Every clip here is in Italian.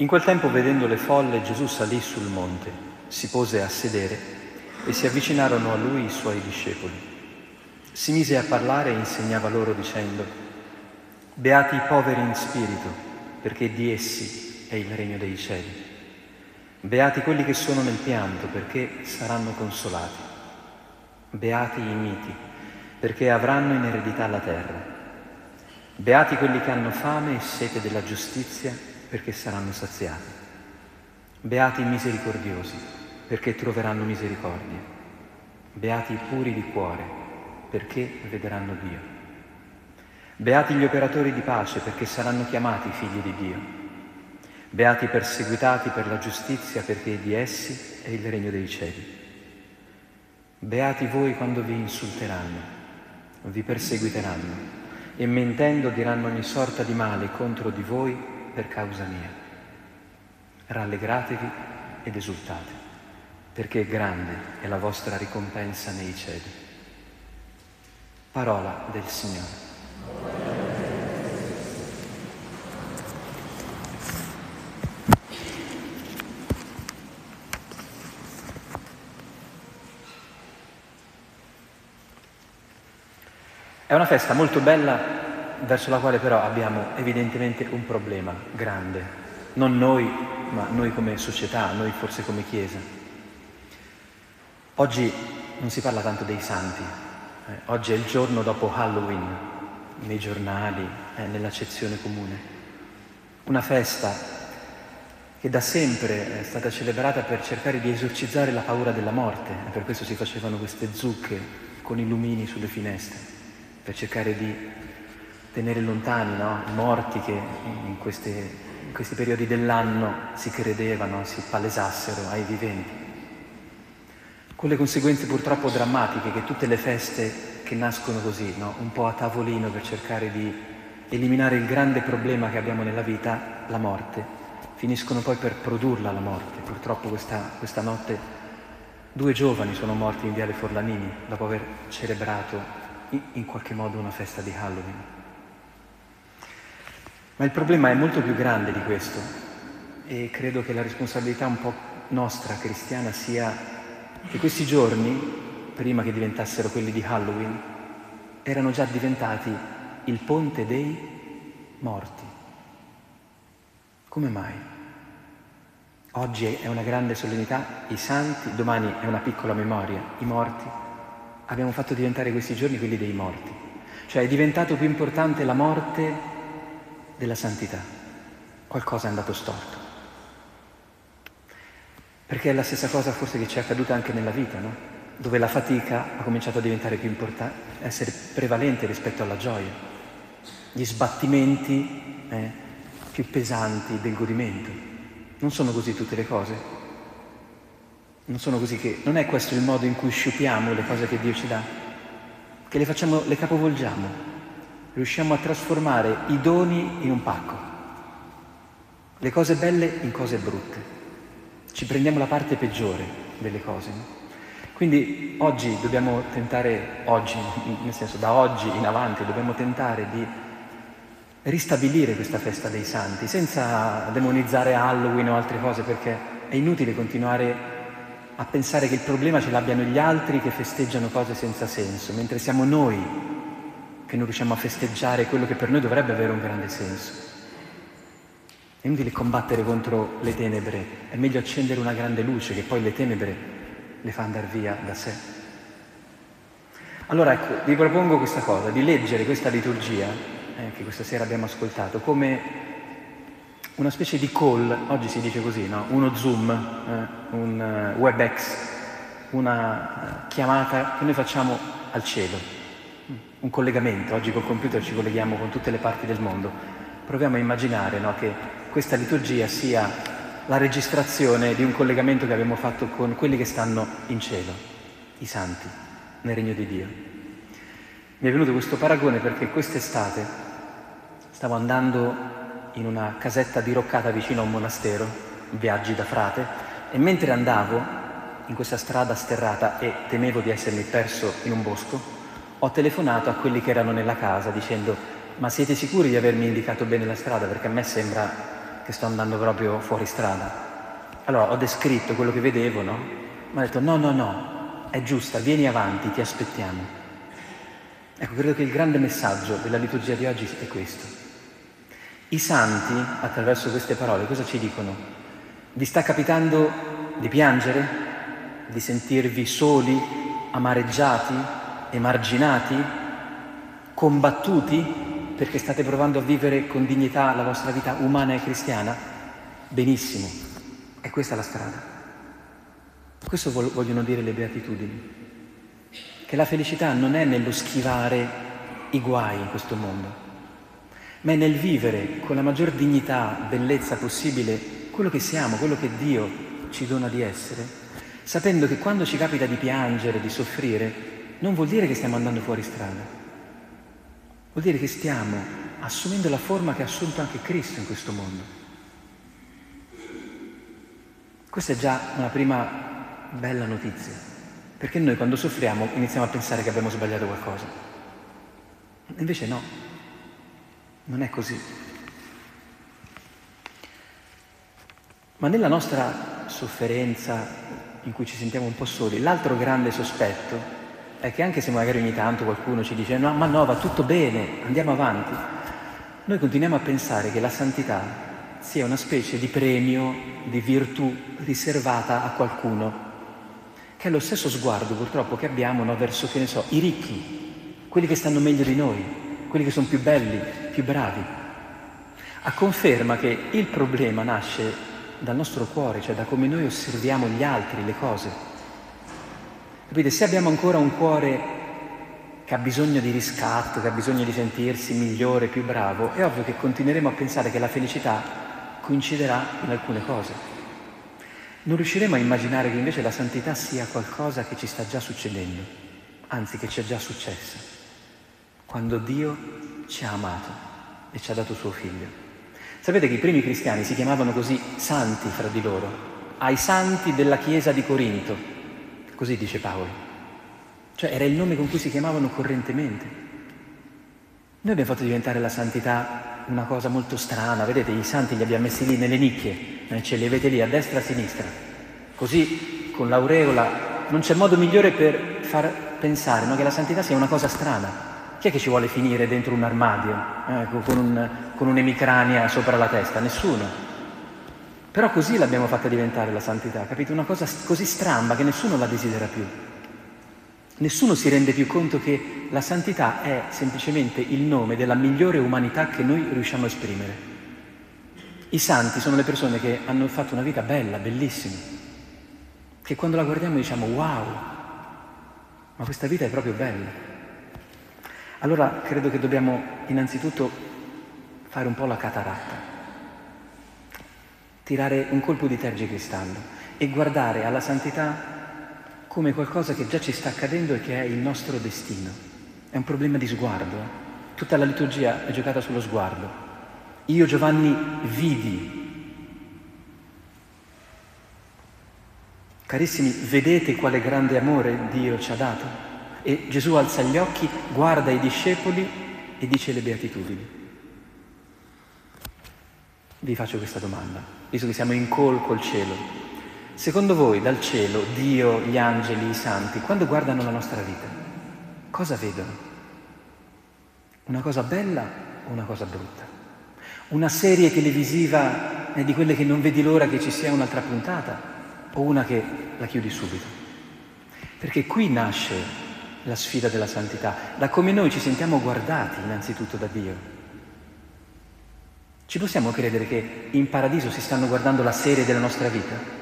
In quel tempo, vedendo le folle, Gesù salì sul monte, si pose a sedere e si avvicinarono a lui i suoi discepoli. Si mise a parlare e insegnava loro dicendo, Beati i poveri in spirito, perché di essi è il regno dei cieli. Beati quelli che sono nel pianto, perché saranno consolati. Beati i miti, perché avranno in eredità la terra. Beati quelli che hanno fame e sete della giustizia, perché saranno saziati. Beati i misericordiosi, perché troveranno misericordia. Beati i puri di cuore, perché vedranno Dio. Beati gli operatori di pace, perché saranno chiamati figli di Dio. Beati i perseguitati per la giustizia, perché di essi è il regno dei cieli. Beati voi quando vi insulteranno, vi perseguiteranno e mentendo diranno ogni sorta di male contro di voi per causa mia. Rallegratevi ed esultate, perché grande è la vostra ricompensa nei cieli. Parola del Signore. È una festa molto bella verso la quale però abbiamo evidentemente un problema grande, non noi, ma noi come società, noi forse come Chiesa. Oggi non si parla tanto dei santi, eh, oggi è il giorno dopo Halloween, nei giornali, eh, nell'accezione comune. Una festa che da sempre è stata celebrata per cercare di esorcizzare la paura della morte, e per questo si facevano queste zucche con i lumini sulle finestre, per cercare di tenere lontani no? i morti che in, queste, in questi periodi dell'anno si credevano, si palesassero ai viventi. Con le conseguenze purtroppo drammatiche che tutte le feste che nascono così, no? un po' a tavolino per cercare di eliminare il grande problema che abbiamo nella vita, la morte, finiscono poi per produrla la morte. Purtroppo questa, questa notte due giovani sono morti in Viale Forlanini dopo aver celebrato in qualche modo una festa di Halloween. Ma il problema è molto più grande di questo e credo che la responsabilità un po' nostra cristiana sia che questi giorni, prima che diventassero quelli di Halloween, erano già diventati il ponte dei morti. Come mai? Oggi è una grande solennità, i santi, domani è una piccola memoria, i morti. Abbiamo fatto diventare questi giorni quelli dei morti. Cioè è diventato più importante la morte della santità. Qualcosa è andato storto. Perché è la stessa cosa forse che ci è accaduta anche nella vita, no? Dove la fatica ha cominciato a diventare più importante, essere prevalente rispetto alla gioia. Gli sbattimenti eh, più pesanti del godimento. Non sono così tutte le cose. Non sono così che. Non è questo il modo in cui sciupiamo le cose che Dio ci dà. Che le facciamo, le capovolgiamo, riusciamo a trasformare i doni in un pacco, le cose belle in cose brutte. Ci prendiamo la parte peggiore delle cose. No? Quindi oggi dobbiamo tentare, oggi, nel senso da oggi in avanti, dobbiamo tentare di ristabilire questa festa dei santi senza demonizzare Halloween o altre cose perché è inutile continuare a pensare che il problema ce l'abbiano gli altri che festeggiano cose senza senso, mentre siamo noi che non riusciamo a festeggiare quello che per noi dovrebbe avere un grande senso. È inutile combattere contro le tenebre, è meglio accendere una grande luce che poi le tenebre le fa andare via da sé. Allora ecco, vi propongo questa cosa, di leggere questa liturgia, eh, che questa sera abbiamo ascoltato, come una specie di call, oggi si dice così, no? uno Zoom, eh, un uh, WebEx, una uh, chiamata che noi facciamo al cielo, un collegamento, oggi col computer ci colleghiamo con tutte le parti del mondo, proviamo a immaginare no, che questa liturgia sia la registrazione di un collegamento che abbiamo fatto con quelli che stanno in cielo, i santi, nel regno di Dio. Mi è venuto questo paragone perché quest'estate stavo andando in una casetta diroccata vicino a un monastero, viaggi da frate, e mentre andavo in questa strada sterrata e temevo di essermi perso in un bosco, ho telefonato a quelli che erano nella casa dicendo ma siete sicuri di avermi indicato bene la strada? Perché a me sembra che sto andando proprio fuori strada. Allora ho descritto quello che vedevo, no? Ma ha detto no, no, no, è giusta, vieni avanti, ti aspettiamo. Ecco, credo che il grande messaggio della liturgia di oggi è questo. I santi, attraverso queste parole, cosa ci dicono? Vi sta capitando di piangere, di sentirvi soli, amareggiati, emarginati, combattuti perché state provando a vivere con dignità la vostra vita umana e cristiana? Benissimo, è questa la strada. Questo vogliono dire le beatitudini che la felicità non è nello schivare i guai in questo mondo, ma è nel vivere con la maggior dignità, bellezza possibile quello che siamo, quello che Dio ci dona di essere, sapendo che quando ci capita di piangere, di soffrire, non vuol dire che stiamo andando fuori strada, vuol dire che stiamo assumendo la forma che ha assunto anche Cristo in questo mondo. Questa è già una prima bella notizia. Perché noi quando soffriamo iniziamo a pensare che abbiamo sbagliato qualcosa. Invece no, non è così. Ma nella nostra sofferenza in cui ci sentiamo un po' soli, l'altro grande sospetto è che anche se magari ogni tanto qualcuno ci dice no, ma no, va tutto bene, andiamo avanti, noi continuiamo a pensare che la santità sia una specie di premio, di virtù riservata a qualcuno che è lo stesso sguardo purtroppo che abbiamo no, verso, che ne so, i ricchi, quelli che stanno meglio di noi, quelli che sono più belli, più bravi. A conferma che il problema nasce dal nostro cuore, cioè da come noi osserviamo gli altri, le cose. Capite? Se abbiamo ancora un cuore che ha bisogno di riscatto, che ha bisogno di sentirsi migliore, più bravo, è ovvio che continueremo a pensare che la felicità coinciderà in alcune cose. Non riusciremo a immaginare che invece la santità sia qualcosa che ci sta già succedendo, anzi che ci è già successa, quando Dio ci ha amato e ci ha dato suo figlio. Sapete che i primi cristiani si chiamavano così santi fra di loro, ai santi della chiesa di Corinto, così dice Paolo. Cioè era il nome con cui si chiamavano correntemente. Noi abbiamo fatto diventare la santità una cosa molto strana, vedete i santi li abbiamo messi lì nelle nicchie, eh, ce li avete lì a destra e a sinistra, così con l'aureola non c'è modo migliore per far pensare no, che la santità sia una cosa strana. Chi è che ci vuole finire dentro un armadio eh, con, un, con un'emicrania sopra la testa? Nessuno. Però così l'abbiamo fatta diventare la santità, capite? Una cosa così stramba che nessuno la desidera più. Nessuno si rende più conto che la santità è semplicemente il nome della migliore umanità che noi riusciamo a esprimere. I santi sono le persone che hanno fatto una vita bella, bellissima, che quando la guardiamo diciamo wow, ma questa vita è proprio bella. Allora credo che dobbiamo innanzitutto fare un po' la cataratta, tirare un colpo di tergicristallo e guardare alla santità come qualcosa che già ci sta accadendo e che è il nostro destino. È un problema di sguardo. Eh? Tutta la liturgia è giocata sullo sguardo. Io Giovanni vidi. Carissimi, vedete quale grande amore Dio ci ha dato? E Gesù alza gli occhi, guarda i discepoli e dice le beatitudini. Vi faccio questa domanda, visto che siamo in col col cielo. Secondo voi dal cielo Dio, gli angeli, i santi, quando guardano la nostra vita, cosa vedono? Una cosa bella o una cosa brutta? Una serie televisiva di quelle che non vedi l'ora che ci sia un'altra puntata o una che la chiudi subito? Perché qui nasce la sfida della santità, da come noi ci sentiamo guardati innanzitutto da Dio. Ci possiamo credere che in paradiso si stanno guardando la serie della nostra vita?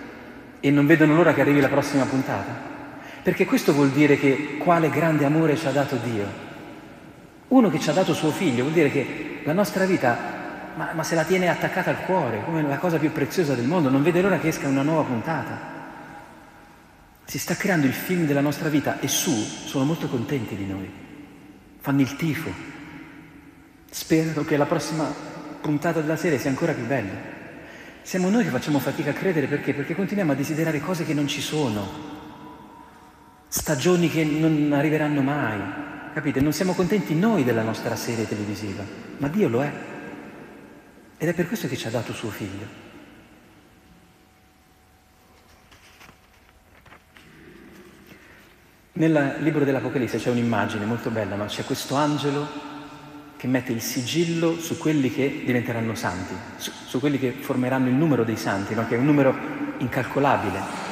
e non vedono l'ora che arrivi la prossima puntata. Perché questo vuol dire che quale grande amore ci ha dato Dio. Uno che ci ha dato suo figlio, vuol dire che la nostra vita, ma, ma se la tiene attaccata al cuore, come la cosa più preziosa del mondo, non vede l'ora che esca una nuova puntata. Si sta creando il film della nostra vita e su sono molto contenti di noi. Fanno il tifo. Sperano che la prossima puntata della serie sia ancora più bella. Siamo noi che facciamo fatica a credere perché? Perché continuiamo a desiderare cose che non ci sono, stagioni che non arriveranno mai, capite? Non siamo contenti noi della nostra serie televisiva, ma Dio lo è. Ed è per questo che ci ha dato suo figlio. Nel libro dell'Apocalisse c'è un'immagine molto bella, no? c'è questo angelo che mette il sigillo su quelli che diventeranno santi, su, su quelli che formeranno il numero dei santi, no? che è un numero incalcolabile.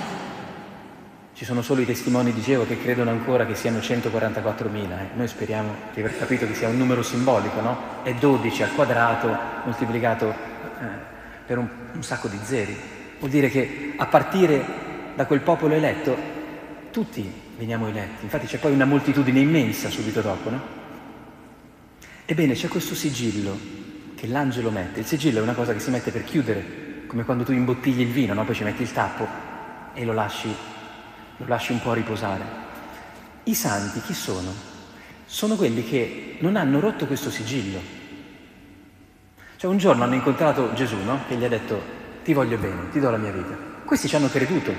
Ci sono solo i testimoni, dicevo, che credono ancora che siano 144.000. Eh. Noi speriamo di aver capito che sia un numero simbolico, no? È 12 al quadrato moltiplicato eh, per un, un sacco di zeri. Vuol dire che a partire da quel popolo eletto, tutti veniamo eletti. Infatti c'è poi una moltitudine immensa subito dopo, no? Ebbene, c'è questo sigillo che l'angelo mette. Il sigillo è una cosa che si mette per chiudere, come quando tu imbottigli il vino, no? Poi ci metti il tappo e lo lasci lo lasci un po' riposare. I santi chi sono? Sono quelli che non hanno rotto questo sigillo. Cioè un giorno hanno incontrato Gesù, no? Che gli ha detto ti voglio bene, ti do la mia vita. Questi ci hanno creduto.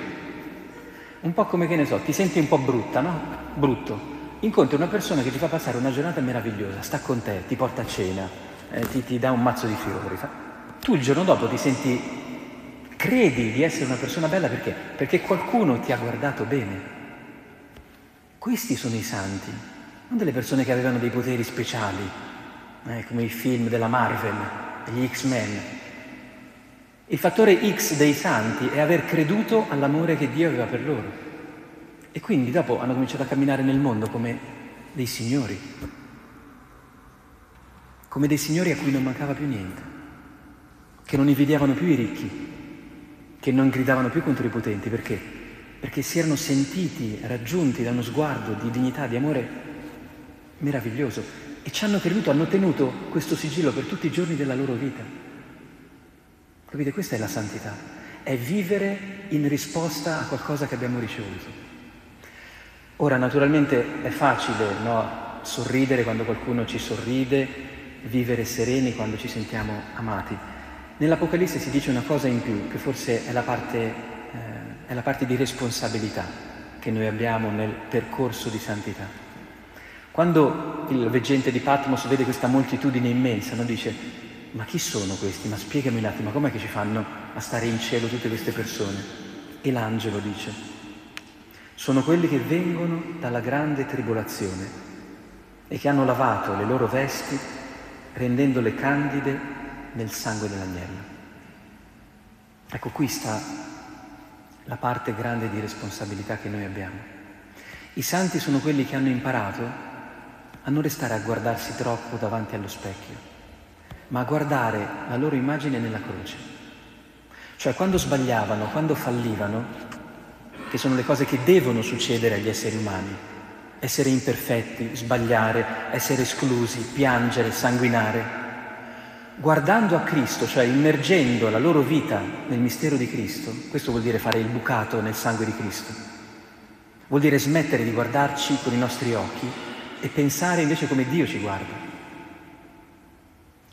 Un po' come che ne so, ti senti un po' brutta, no? Brutto. Incontri una persona che ti fa passare una giornata meravigliosa, sta con te, ti porta a cena, eh, ti, ti dà un mazzo di fiori. Tu il giorno dopo ti senti Credi di essere una persona bella perché? Perché qualcuno ti ha guardato bene. Questi sono i santi, non delle persone che avevano dei poteri speciali, eh, come i film della Marvel, gli X-Men. Il fattore X dei santi è aver creduto all'amore che Dio aveva per loro. E quindi dopo hanno cominciato a camminare nel mondo come dei signori, come dei signori a cui non mancava più niente, che non invidiavano più i ricchi, che non gridavano più contro i potenti, perché? Perché si erano sentiti raggiunti da uno sguardo di dignità, di amore meraviglioso e ci hanno creduto, hanno tenuto questo sigillo per tutti i giorni della loro vita. Capite? Questa è la santità, è vivere in risposta a qualcosa che abbiamo ricevuto. Ora, naturalmente è facile no? sorridere quando qualcuno ci sorride, vivere sereni quando ci sentiamo amati. Nell'Apocalisse si dice una cosa in più, che forse è la parte, eh, è la parte di responsabilità che noi abbiamo nel percorso di santità. Quando il veggente di Patmos vede questa moltitudine immensa, non dice, ma chi sono questi? Ma spiegami un attimo, com'è che ci fanno a stare in cielo tutte queste persone? E l'angelo dice, sono quelli che vengono dalla grande tribolazione e che hanno lavato le loro vesti rendendole candide nel sangue dell'agnello. Ecco, qui sta la parte grande di responsabilità che noi abbiamo. I santi sono quelli che hanno imparato a non restare a guardarsi troppo davanti allo specchio, ma a guardare la loro immagine nella croce. Cioè quando sbagliavano, quando fallivano, che sono le cose che devono succedere agli esseri umani, essere imperfetti, sbagliare, essere esclusi, piangere, sanguinare, guardando a Cristo, cioè immergendo la loro vita nel mistero di Cristo, questo vuol dire fare il bucato nel sangue di Cristo, vuol dire smettere di guardarci con i nostri occhi e pensare invece come Dio ci guarda.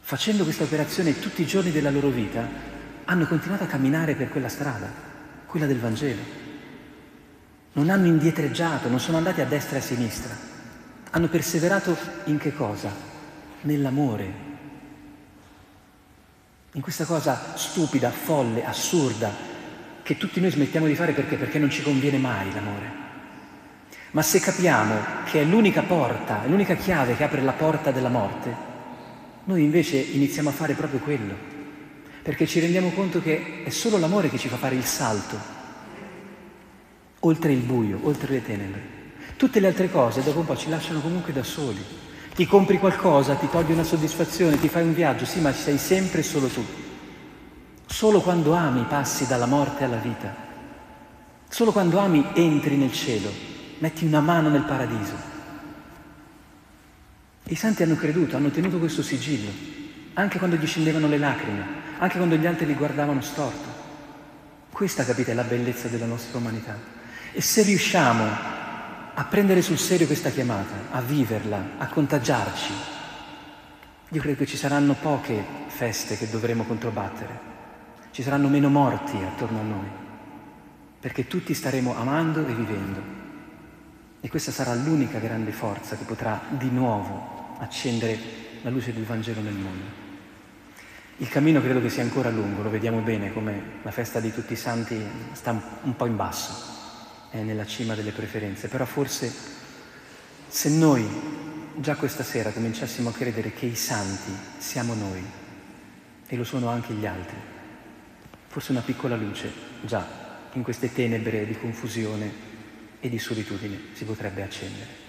Facendo questa operazione tutti i giorni della loro vita, hanno continuato a camminare per quella strada, quella del Vangelo. Non hanno indietreggiato, non sono andati a destra e a sinistra. Hanno perseverato in che cosa? Nell'amore, in questa cosa stupida, folle, assurda, che tutti noi smettiamo di fare perché? Perché non ci conviene mai l'amore. Ma se capiamo che è l'unica porta, è l'unica chiave che apre la porta della morte, noi invece iniziamo a fare proprio quello, perché ci rendiamo conto che è solo l'amore che ci fa fare il salto, oltre il buio, oltre le tenebre. Tutte le altre cose dopo un po' ci lasciano comunque da soli. Ti compri qualcosa, ti togli una soddisfazione, ti fai un viaggio, sì, ma sei sempre solo tu. Solo quando ami passi dalla morte alla vita. Solo quando ami entri nel cielo, metti una mano nel paradiso. I santi hanno creduto, hanno tenuto questo sigillo, anche quando gli scendevano le lacrime, anche quando gli altri li guardavano storto. Questa, capite, è la bellezza della nostra umanità. E se riusciamo a prendere sul serio questa chiamata, a viverla, a contagiarci. Io credo che ci saranno poche feste che dovremo controbattere, ci saranno meno morti attorno a noi, perché tutti staremo amando e vivendo. E questa sarà l'unica grande forza che potrà di nuovo accendere la luce del Vangelo nel mondo. Il cammino credo che sia ancora lungo, lo vediamo bene come la festa di tutti i santi sta un po' in basso, è nella cima delle preferenze, però forse se noi già questa sera cominciassimo a credere che i santi siamo noi e lo sono anche gli altri, forse una piccola luce già in queste tenebre di confusione e di solitudine si potrebbe accendere.